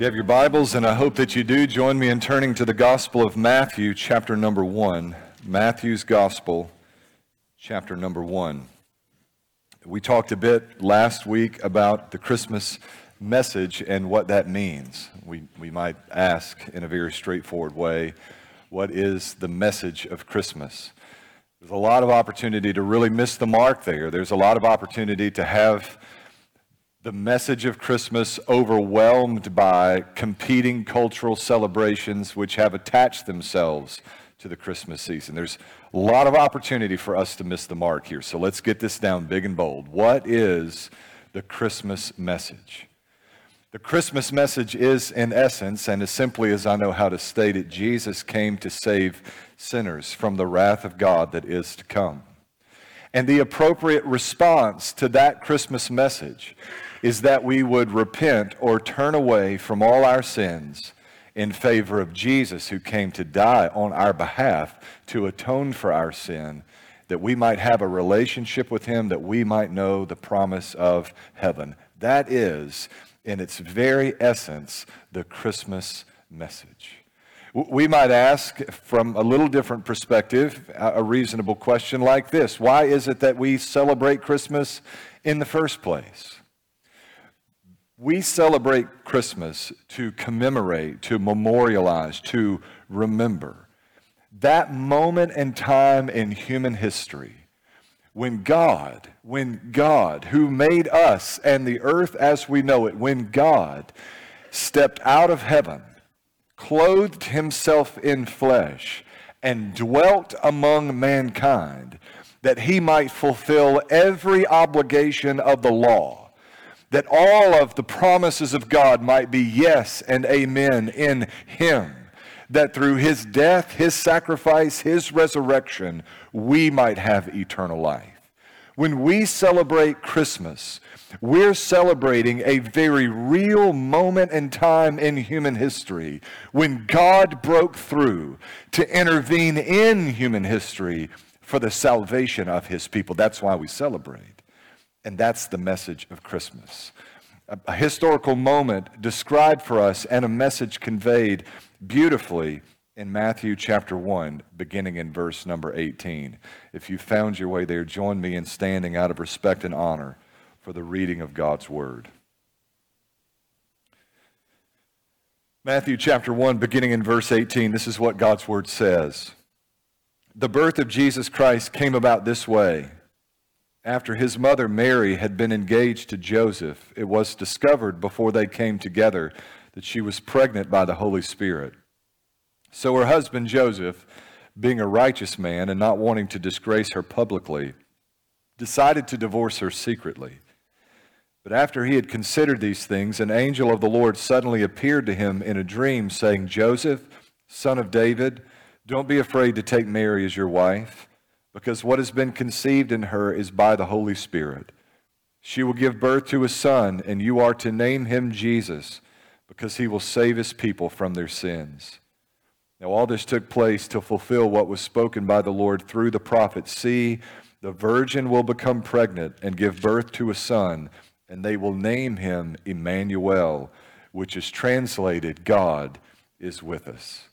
you have your Bibles, and I hope that you do, join me in turning to the Gospel of Matthew, chapter number one. Matthew's Gospel, chapter number one. We talked a bit last week about the Christmas message and what that means. We, we might ask in a very straightforward way, what is the message of Christmas? There's a lot of opportunity to really miss the mark there. There's a lot of opportunity to have the message of Christmas overwhelmed by competing cultural celebrations which have attached themselves to the Christmas season. There's a lot of opportunity for us to miss the mark here. So let's get this down big and bold. What is the Christmas message? The Christmas message is, in essence, and as simply as I know how to state it, Jesus came to save sinners from the wrath of God that is to come. And the appropriate response to that Christmas message is that we would repent or turn away from all our sins in favor of Jesus, who came to die on our behalf to atone for our sin, that we might have a relationship with Him, that we might know the promise of heaven. That is, in its very essence, the Christmas message. We might ask from a little different perspective a reasonable question like this Why is it that we celebrate Christmas in the first place? We celebrate Christmas to commemorate, to memorialize, to remember that moment in time in human history when God, when God, who made us and the earth as we know it, when God stepped out of heaven, clothed himself in flesh, and dwelt among mankind, that he might fulfill every obligation of the law that all of the promises of God might be yes and amen in Him, that through His death, His sacrifice, His resurrection, we might have eternal life. When we celebrate Christmas, we're celebrating a very real moment in time in human history when God broke through to intervene in human history for the salvation of his people. That's why we celebrate. And that's the message of Christmas. A, a, historical moment described for us and a message conveyed beautifully in Matthew chapter 1, beginning in verse number 18. If you found your way there, join me in standing out of respect and honor for the reading of God's word. Matthew chapter 1, beginning in verse 18, this is what God's word says. The birth of Jesus Christ came about this way. After his mother Mary had been engaged to Joseph, it was discovered before they came together that she was pregnant by the Holy Spirit. So her husband Joseph, being a righteous man and not wanting to disgrace her publicly, decided to divorce her secretly. But after he had considered these things, an angel of the Lord suddenly appeared to him in a dream, saying, Joseph, son of David, don't be afraid to take Mary as your wife because what has been conceived in her is by the Holy Spirit. She will give birth to a son, and you are to name him Jesus, because he will save his people from their sins. Now, all this took place to fulfill what was spoken by the Lord through the prophet See, the virgin will become pregnant and give birth to a son, and they will name him Emmanuel, which is translated God is with us.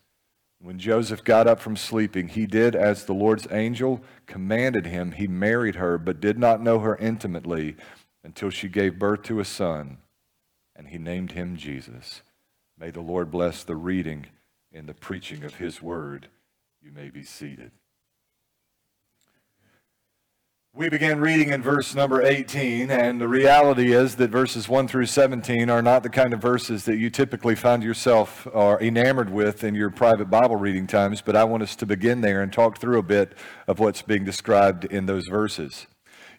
When Joseph got up from sleeping, he did as the Lord's angel commanded him. He married her, but did not know her intimately until she gave birth to a son, and he named him Jesus. May the Lord bless the reading and the preaching of his word. You may be seated. We began reading in verse number 18, and the reality is that verses 1 through 17 are not the kind of verses that you typically find yourself or enamored with in your private Bible reading times, but I want us to begin there and talk through a bit of what's being described in those verses.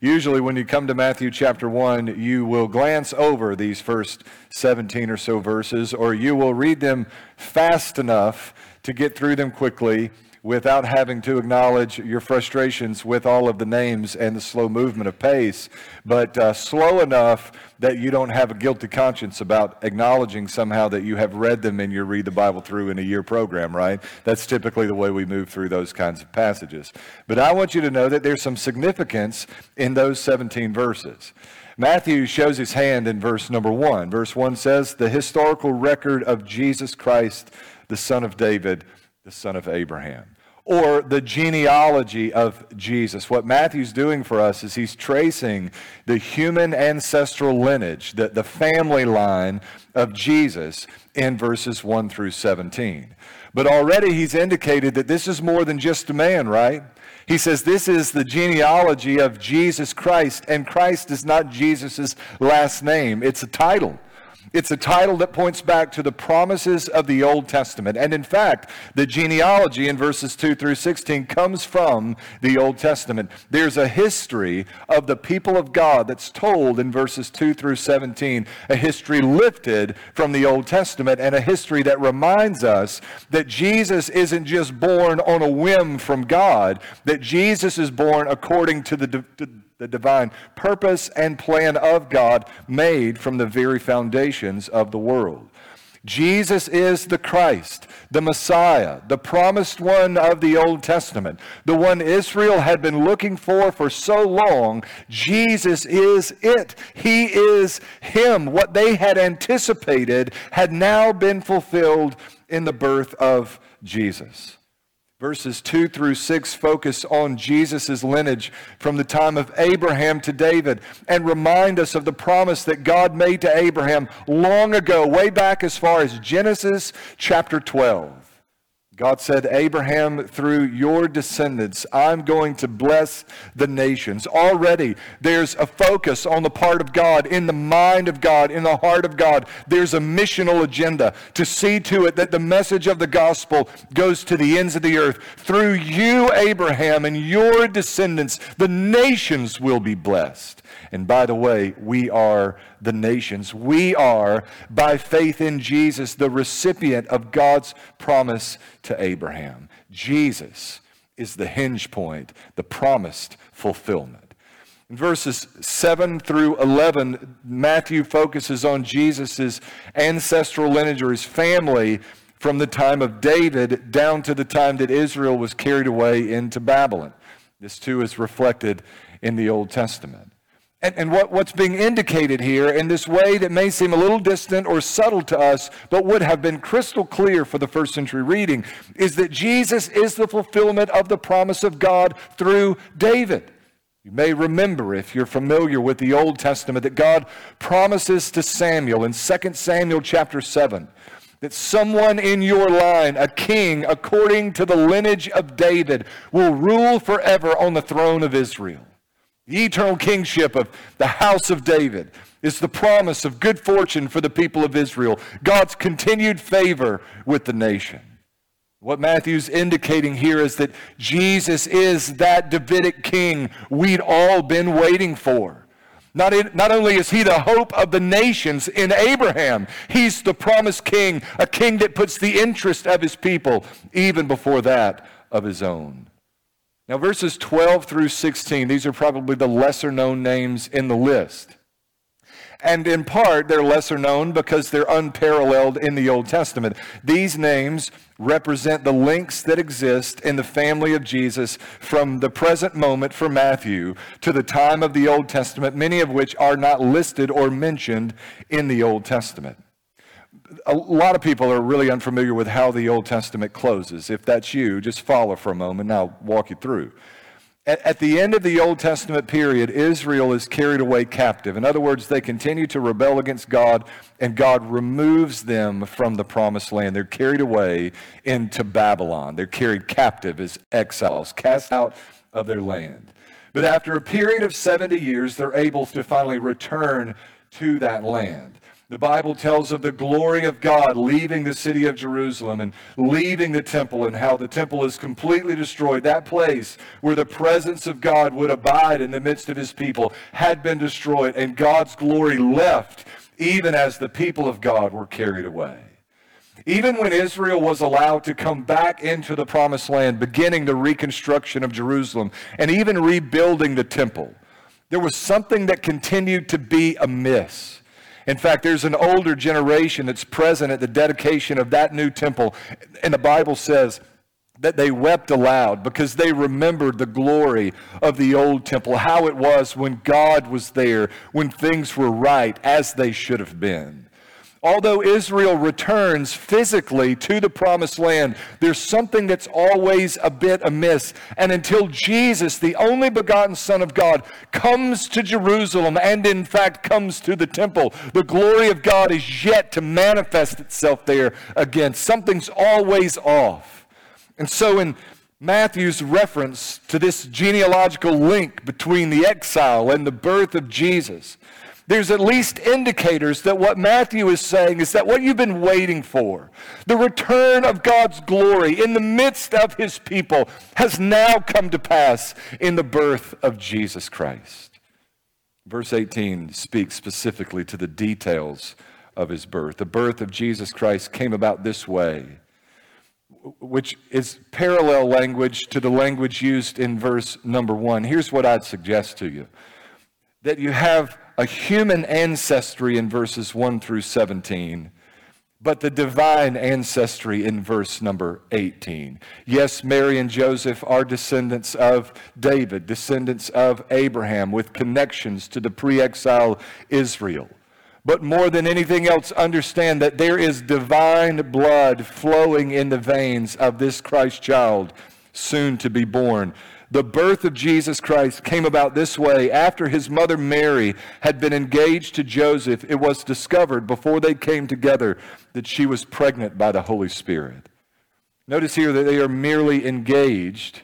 Usually, when you come to Matthew chapter 1, you will glance over these first 17 or so verses, or you will read them fast enough to get through them quickly without having to acknowledge your frustrations with all of the names and the slow movement of pace, but uh, slow enough that you don't have a guilty conscience about acknowledging somehow that you have read them in your Read the Bible Through in a Year program, right? That's typically the way we move through those kinds of passages. But I want you to know that there's some significance in those 17 verses. Matthew shows his hand in verse number one. Verse one says, The historical record of Jesus Christ, the son of David, the son of Abraham or the genealogy of Jesus. What Matthew's doing for us is he's tracing the human ancestral lineage, the, the family line of Jesus in verses 1 through 17. But already he's indicated that this is more than just a man, right? He says this is the genealogy of Jesus Christ, and Christ is not Jesus' last name, it's a title. It's a title that points back to the promises of the Old Testament. And in fact, the genealogy in verses 2 through 16 comes from the Old Testament. There's a history of the people of God that's told in verses 2 through 17, a history lifted from the Old Testament, and a history that reminds us that Jesus isn't just born on a whim from God, that Jesus is born according to the the divine purpose and plan of God made from the very foundations of the world. Jesus is the Christ, the Messiah, the promised one of the Old Testament, the one Israel had been looking for for so long. Jesus is it. He is Him. What they had anticipated had now been fulfilled in the birth of Jesus. Verses 2 through 6 focus on Jesus' lineage from the time of Abraham to David and remind us of the promise that God made to Abraham long ago, way back as far as Genesis chapter 12. God said, Abraham, through your descendants, I'm going to bless the nations. Already, there's a focus on the part of God, in the mind of God, in the heart of God. There's a missional agenda to see to it that the message of the gospel goes to the ends of the earth. Through you, Abraham, and your descendants, the nations will be blessed. And by the way, we are the nations. We are, by faith in Jesus, the recipient of God's promise to Abraham. Jesus is the hinge point, the promised fulfillment. In verses 7 through 11, Matthew focuses on Jesus' ancestral lineage or his family from the time of David down to the time that Israel was carried away into Babylon. This too is reflected in the Old Testament. And, and what, what's being indicated here in this way that may seem a little distant or subtle to us, but would have been crystal clear for the first century reading, is that Jesus is the fulfillment of the promise of God through David. You may remember, if you're familiar with the Old Testament, that God promises to Samuel in 2 Samuel chapter 7 that someone in your line, a king according to the lineage of David, will rule forever on the throne of Israel. The eternal kingship of the house of David is the promise of good fortune for the people of Israel, God's continued favor with the nation. What Matthew's indicating here is that Jesus is that Davidic king we'd all been waiting for. Not, in, not only is he the hope of the nations in Abraham, he's the promised king, a king that puts the interest of his people even before that of his own. Now, verses 12 through 16, these are probably the lesser known names in the list. And in part, they're lesser known because they're unparalleled in the Old Testament. These names represent the links that exist in the family of Jesus from the present moment for Matthew to the time of the Old Testament, many of which are not listed or mentioned in the Old Testament a lot of people are really unfamiliar with how the Old Testament closes. If that's you, just follow for a moment and I'll walk you through. At, at, the end of the Old Testament period, Israel is carried away captive. In other words, they continue to rebel against God, and God removes them from the promised land. They're carried away into Babylon. They're carried captive as exiles, cast out of their land. But after a period of 70 years, they're able to finally return to that land. The Bible tells of the glory of God leaving the city of Jerusalem and leaving the temple, and how the temple is completely destroyed. That place where the presence of God would abide in the midst of his people had been destroyed, and God's glory left, even as the people of God were carried away. Even when Israel was allowed to come back into the promised land, beginning the reconstruction of Jerusalem and even rebuilding the temple, there was something that continued to be amiss. In fact, there's an older generation that's present at the dedication of that new temple. And the Bible says that they wept aloud because they remembered the glory of the old temple, how it was when God was there, when things were right as they should have been. Although Israel returns physically to the promised land, there's something that's always a bit amiss. And until Jesus, the only begotten Son of God, comes to Jerusalem and in fact comes to the temple, the glory of God is yet to manifest itself there again. Something's always off. And so, in Matthew's reference to this genealogical link between the exile and the birth of Jesus, there's at least indicators that what Matthew is saying is that what you've been waiting for, the return of God's glory in the midst of his people, has now come to pass in the birth of Jesus Christ. Verse 18 speaks specifically to the details of his birth. The birth of Jesus Christ came about this way which is parallel language to the language used in verse number one. Here's what I'd suggest to you that you have a human ancestry in verses 1 through 17, but the divine ancestry in verse number 18. Yes, Mary and Joseph are descendants of David, descendants of Abraham, with connections to the pre exile Israel but more than anything else, understand that there is divine blood flowing in the veins of this Christ child soon to be born. The birth of Jesus Christ came about this way. After his mother Mary had been engaged to Joseph, it was discovered before they came together that she was pregnant by the Holy Spirit. Notice here that they are merely engaged,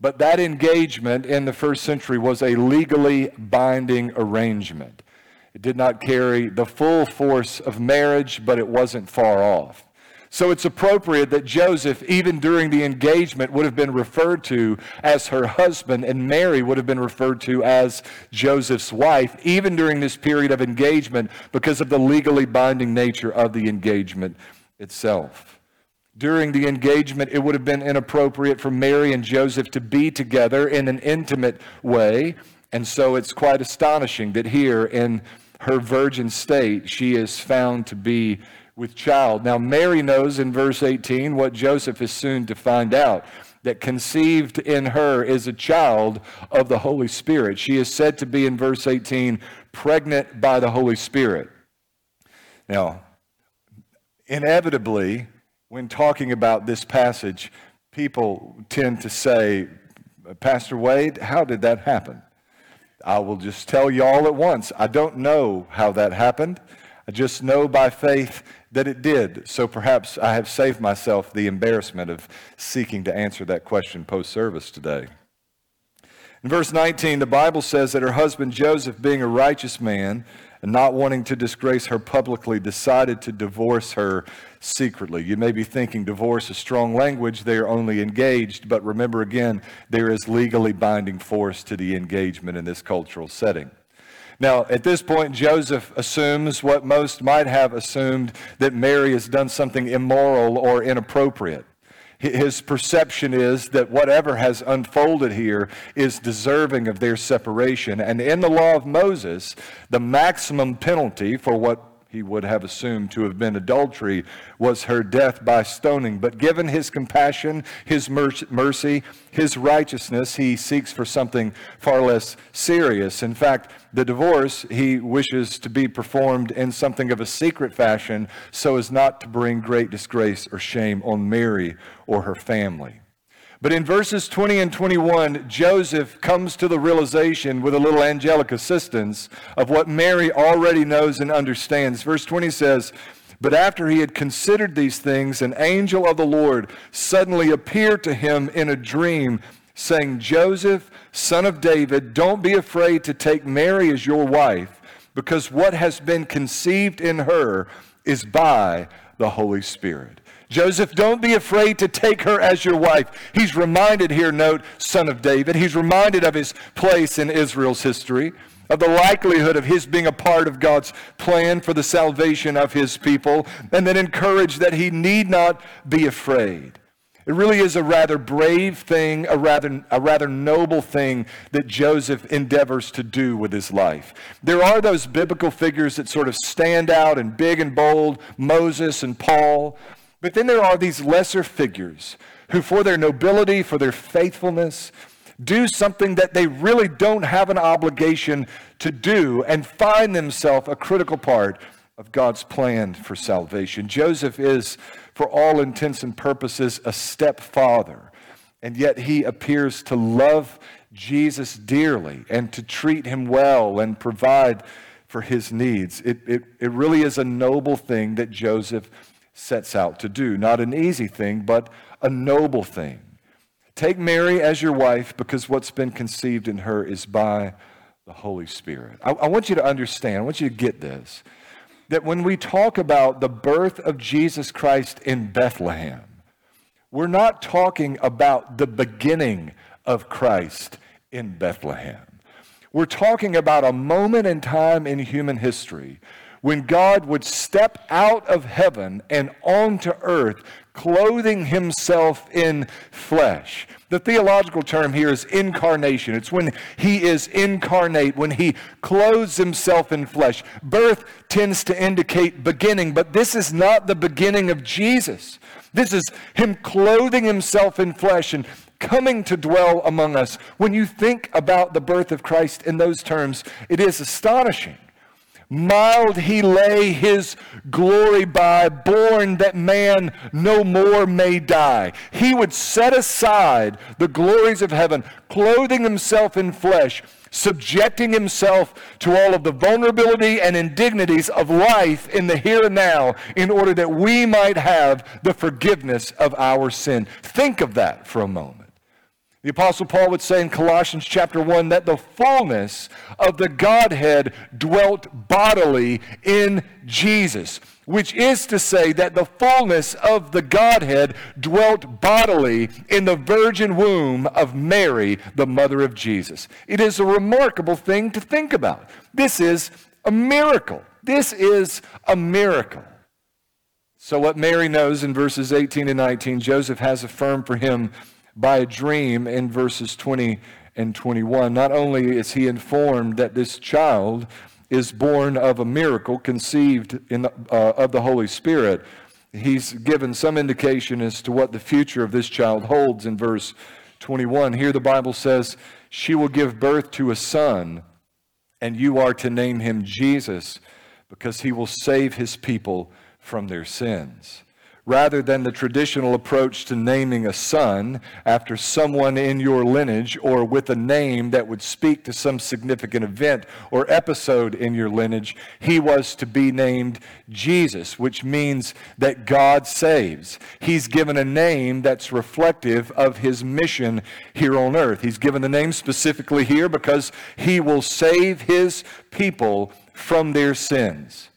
but that engagement in the first century was a legally binding arrangement. It did not carry the full force of marriage, but it wasn't far off. So it's appropriate that Joseph, even during the engagement, would have been referred to as her husband, and Mary would have been referred to as Joseph's wife, even during this period of engagement, because of the legally binding nature of the engagement itself. During the engagement, it would have been inappropriate for Mary and Joseph to be together in an intimate way. And so it's quite astonishing that here in her virgin state, she is found to be with child. Now, Mary knows in verse 18 what Joseph is soon to find out that conceived in her is a child of the Holy Spirit. She is said to be in verse 18 pregnant by the Holy Spirit. Now, inevitably, when talking about this passage, people tend to say, Pastor Wade, how did that happen? I will just tell you all at once. I don't know how that happened. I just know by faith that it did. So perhaps I have saved myself the embarrassment of seeking to answer that question post service today. In verse 19, the Bible says that her husband Joseph, being a righteous man, and not wanting to disgrace her publicly, decided to divorce her secretly. You may be thinking divorce is strong language, they are only engaged, but remember again, there is legally binding force to the engagement in this cultural setting. Now, at this point, Joseph assumes what most might have assumed that Mary has done something immoral or inappropriate. His perception is that whatever has unfolded here is deserving of their separation. And in the law of Moses, the maximum penalty for what he would have assumed to have been adultery was her death by stoning. But given his compassion, his mercy, his righteousness, he seeks for something far less serious. In fact, the divorce he wishes to be performed in something of a secret fashion so as not to bring great disgrace or shame on Mary or her family. But in verses 20 and 21, Joseph comes to the realization with a little angelic assistance of what Mary already knows and understands. Verse 20 says, But after he had considered these things, an angel of the Lord suddenly appeared to him in a dream, saying, Joseph, son of David, don't be afraid to take Mary as your wife, because what has been conceived in her is by the Holy Spirit. Joseph, don't be afraid to take her as your wife. He's reminded here, note, son of David. He's reminded of his place in Israel's history, of the likelihood of his being a part of God's plan for the salvation of his people, and then encouraged that he need not be afraid. It really is a rather brave thing, a rather, a rather noble thing that Joseph endeavors to do with his life. There are those biblical figures that sort of stand out and big and bold Moses and Paul. But then there are these lesser figures who, for their nobility, for their faithfulness, do something that they really don't have an obligation to do and find themselves a critical part of God's plan for salvation. Joseph is, for all intents and purposes, a stepfather, and yet he appears to love Jesus dearly and to treat him well and provide for his needs. It, it, it really is a noble thing that Joseph sets out to do. Not an easy thing, but a noble thing. Take Mary as your wife because what's been conceived in her is by the Holy Spirit. I, I, want you to understand, I want you to get this, that when we talk about the birth of Jesus Christ in Bethlehem, we're not talking about the beginning of Christ in Bethlehem. We're talking about a moment in time in human history when God would step out of heaven and onto earth, clothing himself in flesh. The theological term here is incarnation. It's when he is incarnate, when he clothes himself in flesh. Birth tends to indicate beginning, but this is not the beginning of Jesus. This is him clothing himself in flesh and coming to dwell among us. When you think about the birth of Christ in those terms, it is astonishing. Mild he lay his glory by, born that man no more may die. He would set aside the glories of heaven, clothing himself in flesh, subjecting himself to all of the vulnerability and indignities of life in the here and now in order that we might have the forgiveness of our sin. Think of that for a moment. The Apostle Paul would say in Colossians chapter 1 that the fullness of the Godhead dwelt bodily in Jesus, which is to say that the fullness of the Godhead dwelt bodily in the virgin womb of Mary, the mother of Jesus. It is a remarkable thing to think about. This is a miracle. This is a miracle. So, what Mary knows in verses 18 and 19, Joseph has affirmed for him by a dream in verses 20 and 21. Not only is he informed that this child is born of a miracle conceived in the, uh, of the Holy Spirit, he's given some indication as to what the future of this child holds in verse 21. Here the Bible says, She will give birth to a son, and you are to name him Jesus, because he will save his people from their sins rather than the traditional approach to naming a son after someone in your lineage or with a name that would speak to some significant event or episode in your lineage, he was to be named Jesus, which means that God saves. He's given a name that's reflective of his mission here on earth. He's given the name specifically here because he will save his people from their sins.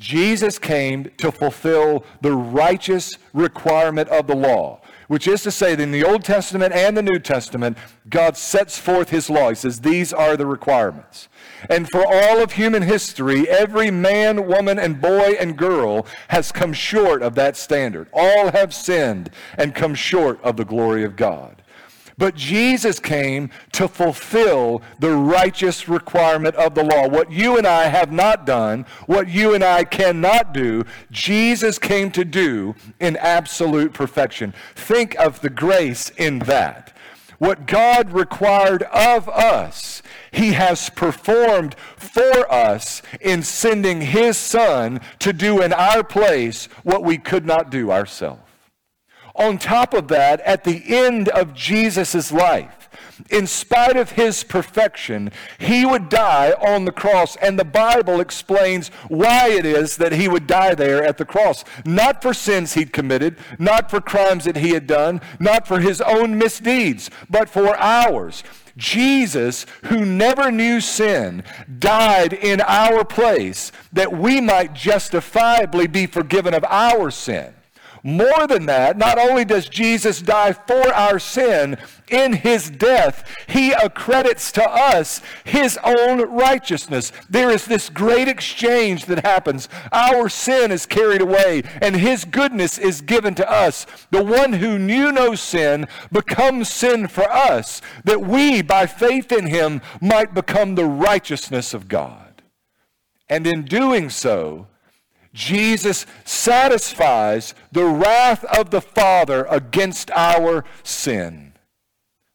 Jesus came to fulfill the righteous requirement of the law, which is to say that in the Old Testament and the New Testament, God sets forth his law. He says, These are the requirements. And for all of human history, every man, woman, and boy and girl has come short of that standard. All have sinned and come short of the glory of God. But Jesus came to fulfill the righteous requirement of the law. What you and I have not done, what you and I cannot do, Jesus came to do in absolute perfection. Think of the grace in that. What God required of us, He has performed for us in sending His Son to do in our place what we could not do ourselves. On top of that, at the end of Jesus' life, in spite of his perfection, he would die on the cross. And the Bible explains why it is that he would die there at the cross. Not for sins he'd committed, not for crimes that he had done, not for his own misdeeds, but for ours. Jesus, who never knew sin, died in our place that we might justifiably be forgiven of our sin. More than that, not only does Jesus die for our sin, in his death, he accredits to us his own righteousness. There is this great exchange that happens. Our sin is carried away, and his goodness is given to us. The one who knew no sin becomes sin for us, that we, by faith in him, might become the righteousness of God. And in doing so, Jesus satisfies the wrath of the Father against our sin.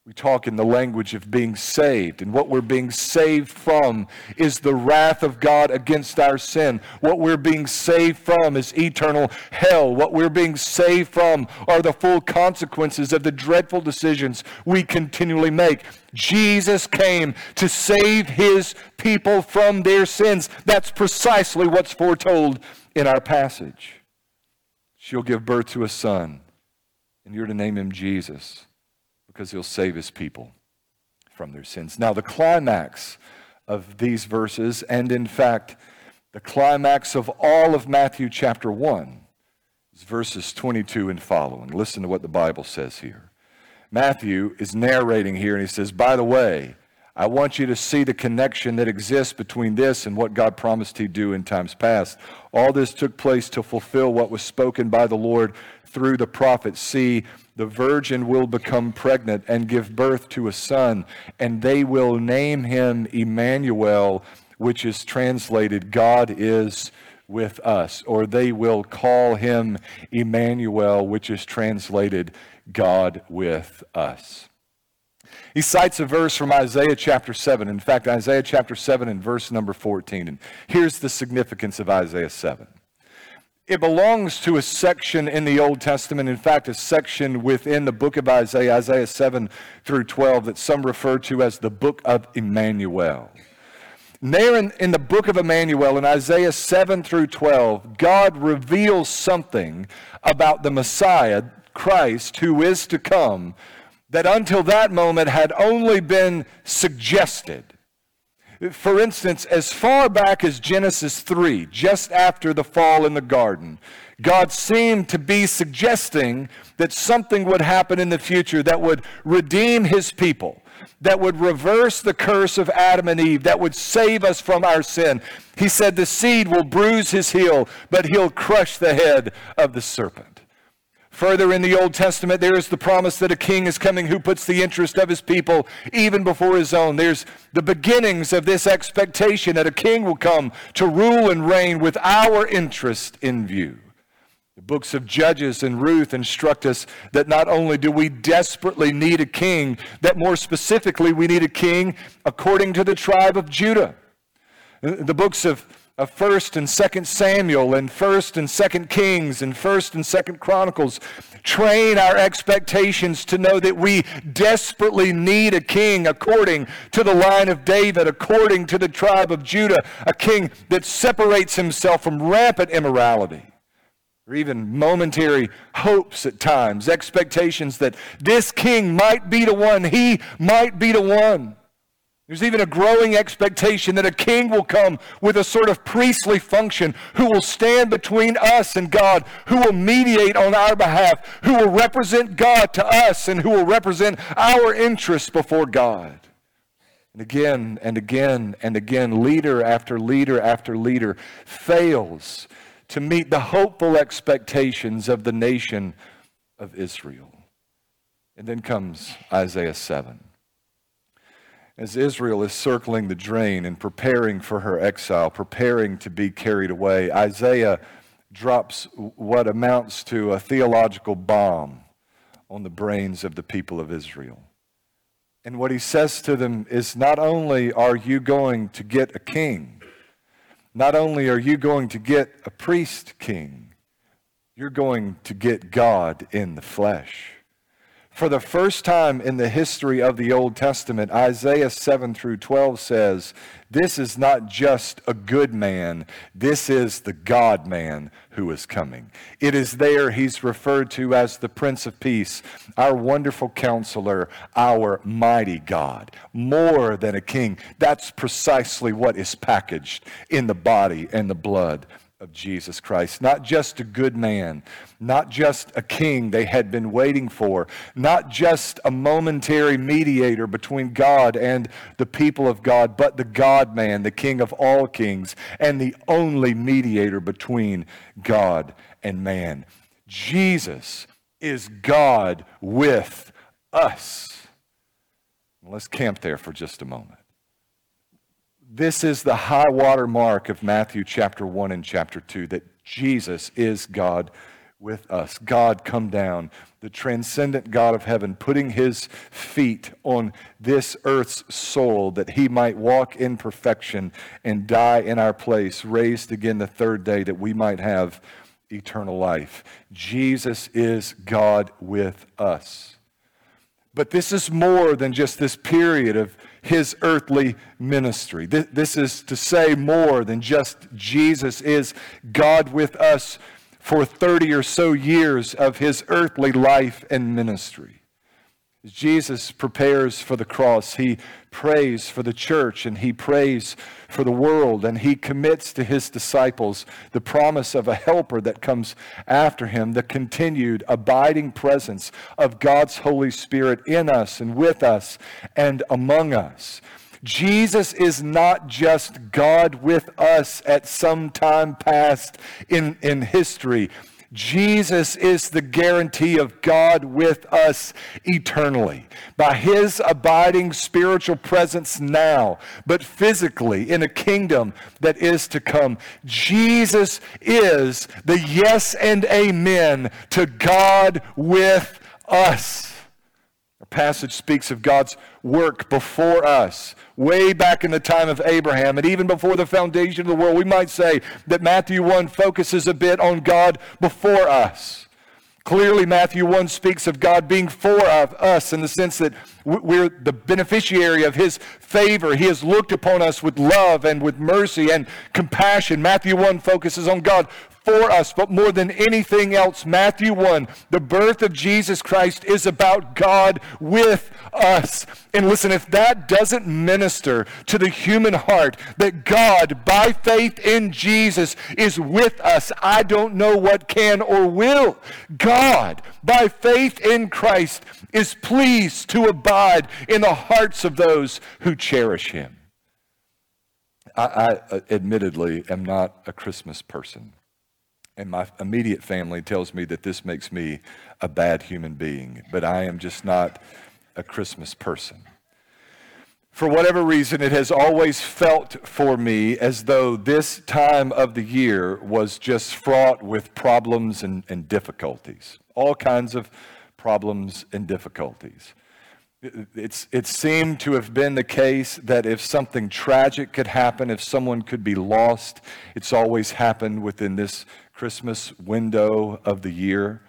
We talk in the language of being saved, and what we're being saved from is the wrath of God against our sin. What we're being saved from is eternal hell. What we're being saved from are the full consequences of the dreadful decisions we continually make. Jesus came to save his people from their sins. That's precisely what's foretold in our passage. She'll give birth to a son, and you're to name him Jesus because he'll save his people from their sins. Now, the climax of these verses, and in fact, the climax of all of Matthew chapter 1, is verses 22 and following. Listen to what the Bible says here. Matthew is narrating here, and he says, By the way, I want you to see the connection that exists between this and what God promised He'd do in times past. All this took place to fulfill what was spoken by the Lord through the prophet. See, the virgin will become pregnant and give birth to a son, and they will name him Emmanuel, which is translated God is with us. Or they will call him Emmanuel, which is translated God with us. He cites a verse from Isaiah chapter 7. In fact, Isaiah chapter 7 and verse number 14. And here's the significance of Isaiah 7. It belongs to a section in the Old Testament, in fact, a section within the book of Isaiah, Isaiah 7 through 12, that some refer to as the book of Emmanuel. There in, in the book of Emmanuel, in Isaiah 7 through 12, God reveals something about the Messiah, Christ, who is to come, that until that moment had only been suggested. For instance, as far back as Genesis 3, just after the fall in the garden, God seemed to be suggesting that something would happen in the future that would redeem his people, that would reverse the curse of Adam and Eve, that would save us from our sin. He said, The seed will bruise his heel, but he'll crush the head of the serpent. Further in the Old Testament, there is the promise that a king is coming who puts the interest of his people even before his own. There's the beginnings of this expectation that a king will come to rule and reign with our interest in view. The books of Judges and Ruth instruct us that not only do we desperately need a king, that more specifically we need a king according to the tribe of Judah. The books of of 1st and 2nd Samuel and 1st and 2nd Kings and 1st and 2nd Chronicles train our expectations to know that we desperately need a king according to the line of David, according to the tribe of Judah, a king that separates himself from rampant immorality or even momentary hopes at times, expectations that this king might be the one, he might be the one. There's even a growing expectation that a king will come with a sort of priestly function who will stand between us and God, who will mediate on our behalf, who will represent God to us, and who will represent our interests before God. And again and again and again, leader after leader after leader fails to meet the hopeful expectations of the nation of Israel. And then comes Isaiah 7 as Israel is circling the drain and preparing for her exile, preparing to be carried away, Isaiah drops what amounts to a theological bomb on the brains of the people of Israel. And what he says to them is not only are you going to get a king, not only are you going to get a priest king, you're going to get God in the flesh. For the first time in the history of the Old Testament, Isaiah 7 through 12 says, This is not just a good man, this is the God man who is coming. It is there he's referred to as the Prince of Peace, our wonderful counselor, our mighty God, more than a king. That's precisely what is packaged in the body and the blood of Jesus Christ. Not just a good man, not just a king they had been waiting for, not just a momentary mediator between God and the people of God, but the God man, the king of all kings, and the only mediator between God and man. Jesus is God with us. Let's camp there for just a moment. This is the high water mark of Matthew chapter 1 and chapter 2 that Jesus is God with us. God come down, the transcendent God of heaven, putting his feet on this earth's soul that he might walk in perfection and die in our place, raised again the third day that we might have eternal life. Jesus is God with us. But this is more than just this period of his earthly ministry. This is to say more than just Jesus is God with us for 30 or so years of his earthly life and ministry. Jesus prepares for the cross, he prays for the church and he prays for the world, and he commits to his disciples the promise of a helper that comes after him, the continued abiding presence of God's Holy Spirit in us and with us and among us. Jesus is not just God with us at some time past in, in history. Jesus is the guarantee of God with us eternally by his abiding spiritual presence now, but physically in a kingdom that is to come. Jesus is the yes and amen to God with us. Our passage speaks of God's work before us, way back in the time of Abraham, and even before the foundation of the world. We might say that Matthew 1 focuses a bit on God before us. Clearly, Matthew 1 speaks of God being for us in the sense that we're the beneficiary of His favor. He has looked upon us with love and with mercy and compassion. Matthew 1 focuses on God for us. But more than anything else, Matthew 1, the birth of Jesus Christ is about God with us. And listen, if that doesn't minister to the human heart that God, by faith in Jesus, is with us, I don't know what can or will. God, by faith in Christ, is pleased to abide in the hearts of those who cherish him. I, I uh, admittedly am not a Christmas person. And my immediate family tells me that this makes me a bad human being, but I am just not a Christmas person. For whatever reason, it has always felt for me as though this time of the year was just fraught with problems and, and difficulties, all kinds of problems and difficulties. It's, it seemed to have been the case that if something tragic could happen, if someone could be lost, it's always happened within this Christmas window of the year.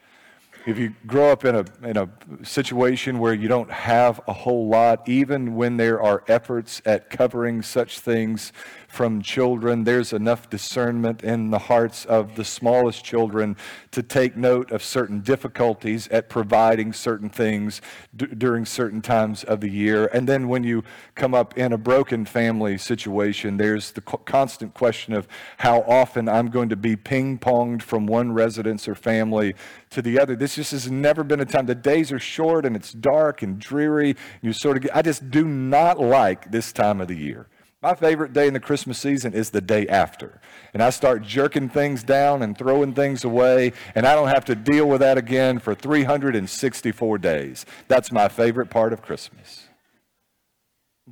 If you grow up in a, in a situation where you don't have a whole lot, even when there are efforts at covering such things from children, there's enough discernment in the hearts of the smallest children to take note of certain difficulties at providing certain things d- during certain times of the year. And then when you come up in a broken family situation, there's the co- constant question of how often I'm going to be ping ponged from one residence or family to the other. This just has never been a time. The days are short and it's dark and dreary. You sort of get, I just do not like this time of the year. My favorite day in the Christmas season is the day after. And I start jerking things down and throwing things away, and I don't have to deal with that again for 364 days. That's my favorite part of Christmas.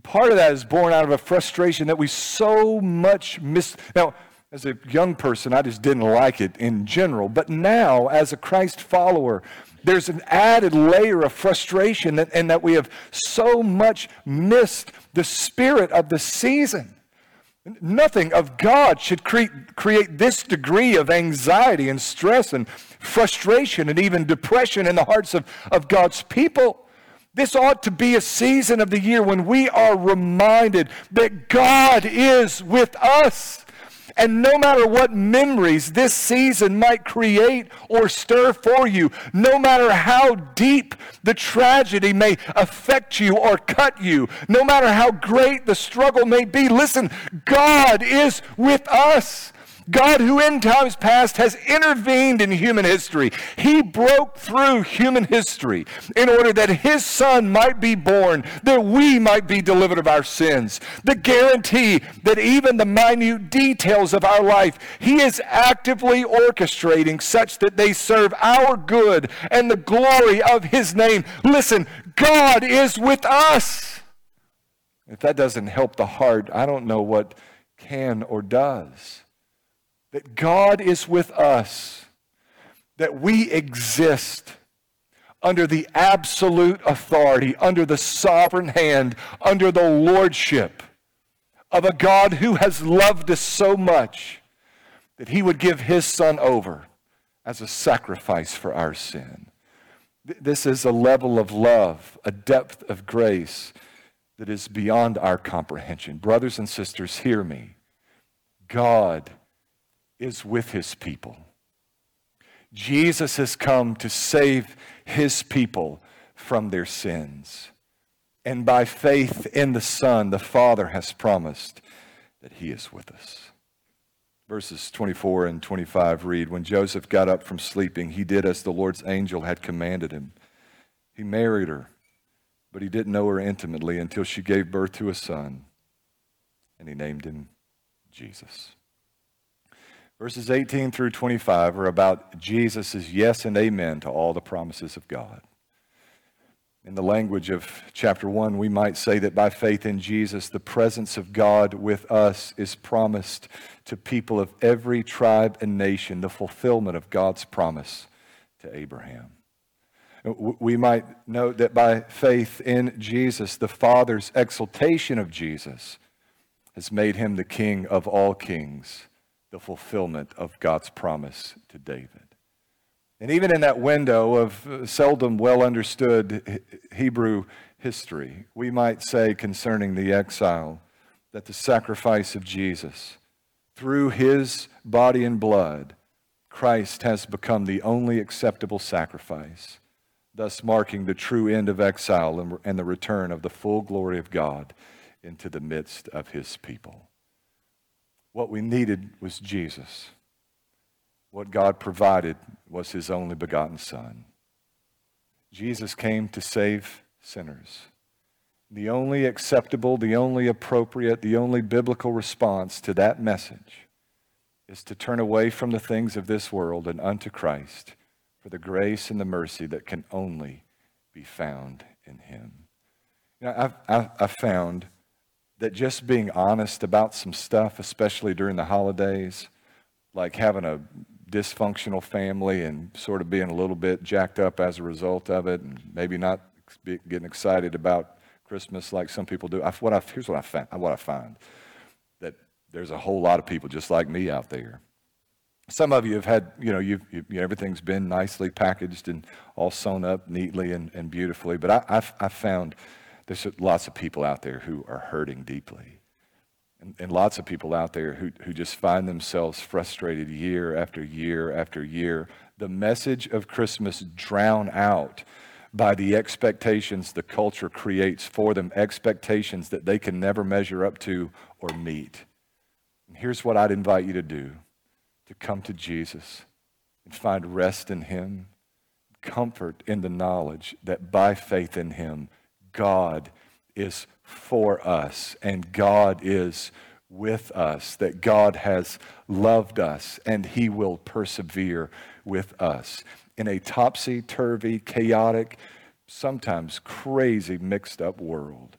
Part of that is born out of a frustration that we so much miss. Now, as a young person, I just didn't like it in general. But now, as a Christ follower, there's an added layer of frustration that, and that we have so much missed the spirit of the season. Nothing of God should create, create this degree of anxiety and stress and frustration and even depression in the hearts of, of God's people. This ought to be a season of the year when we are reminded that God is with us. And no matter what memories this season might create or stir for you, no matter how deep the tragedy may affect you or cut you, no matter how great the struggle may be, listen, God is with us. God, who in times past has intervened in human history, he broke through human history in order that his son might be born, that we might be delivered of our sins. The guarantee that even the minute details of our life, he is actively orchestrating such that they serve our good and the glory of his name. Listen, God is with us. If that doesn't help the heart, I don't know what can or does. That God is with us, that we exist under the absolute authority, under the sovereign hand, under the lordship of a God who has loved us so much that he would give his son over as a sacrifice for our sin. This is a level of love, a depth of grace that is beyond our comprehension. Brothers and sisters, hear me. God is with his people. Jesus has come to save his people from their sins. And by faith in the Son, the Father has promised that he is with us. Verses 24 and 25 read When Joseph got up from sleeping, he did as the Lord's angel had commanded him. He married her, but he didn't know her intimately until she gave birth to a son, and he named him Jesus. Verses 18 through 25 are about Jesus' yes and amen to all the promises of God. In the language of chapter 1, we might say that by faith in Jesus, the presence of God with us is promised to people of every tribe and nation, the fulfillment of God's promise to Abraham. We might note that by faith in Jesus, the Father's exaltation of Jesus has made him the King of all kings the fulfillment of God's promise to David. And even in that window of uh, seldom well understood Hebrew history, we might say concerning the exile that the sacrifice of Jesus, through his body and blood, Christ has become the only acceptable sacrifice, thus marking the true end of exile and the return of the full glory of God into the midst of his people. What we needed was Jesus. What God provided was his only begotten Son. Jesus came to save sinners. The only acceptable, the only appropriate, the only biblical response to that message is to turn away from the things of this world and unto Christ for the grace and the mercy that can only be found in him. You know, I've, I've, I've found that just being honest about some stuff, especially during the holidays, like having a dysfunctional family and sort of being a little bit jacked up as a result of it, and maybe not getting excited about Christmas like some people do. I, what I, here's what I, found, what I find that there's a whole lot of people just like me out there. Some of you have had, you know, you've, you, everything's been nicely packaged and all sewn up neatly and, and beautifully, but I, I've, I've found there's lots of people out there who are hurting deeply. And, and lots of people out there who, who just find themselves frustrated year after year after year. The message of Christmas drown out by the expectations the culture creates for them, expectations that they can never measure up to or meet. And here's what I'd invite you to do to come to Jesus and find rest in Him, comfort in the knowledge that by faith in Him, God is for us and God is with us, that God has loved us and He will persevere with us. In a topsy turvy, chaotic, sometimes crazy, mixed up world,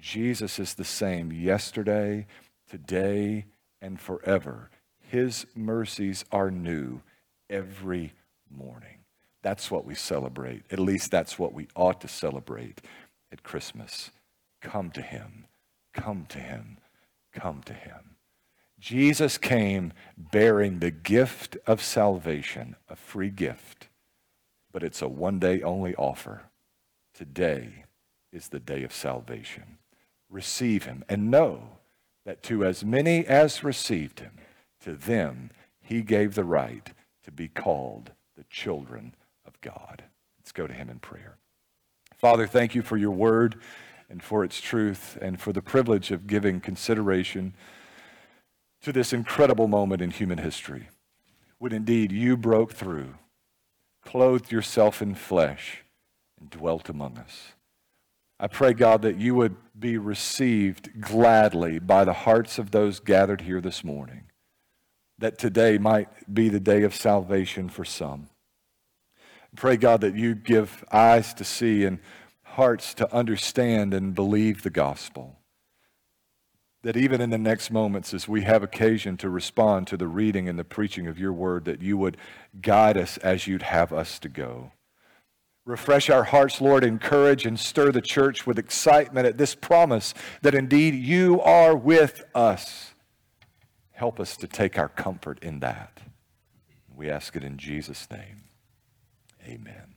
Jesus is the same yesterday, today, and forever. His mercies are new every morning. That's what we celebrate. At least that's what we ought to celebrate at Christmas. Come to him, come to him, come to him. Jesus came bearing the gift of salvation, a free gift, but it's a one day only offer. Today is the day of salvation. Receive him and know that to as many as received him, to them he gave the right to be called the children of God. Let's go to him in prayer. Father, thank you for your word and for its truth and for the privilege of giving consideration to this incredible moment in human history when indeed you broke through, clothed yourself in flesh, and dwelt among us. I pray, God, that you would be received gladly by the hearts of those gathered here this morning, that today might be the day of salvation for some. Pray, God, that you give eyes to see and hearts to understand and believe the gospel. that even in the next moments, as we have occasion to respond to the reading and the preaching of your word, that you would guide us as you'd have us to go. Refresh our hearts, Lord, encourage and stir the church with excitement at this promise that indeed you are with us. Help us to take our comfort in that. We ask it in Jesus' name. Amen.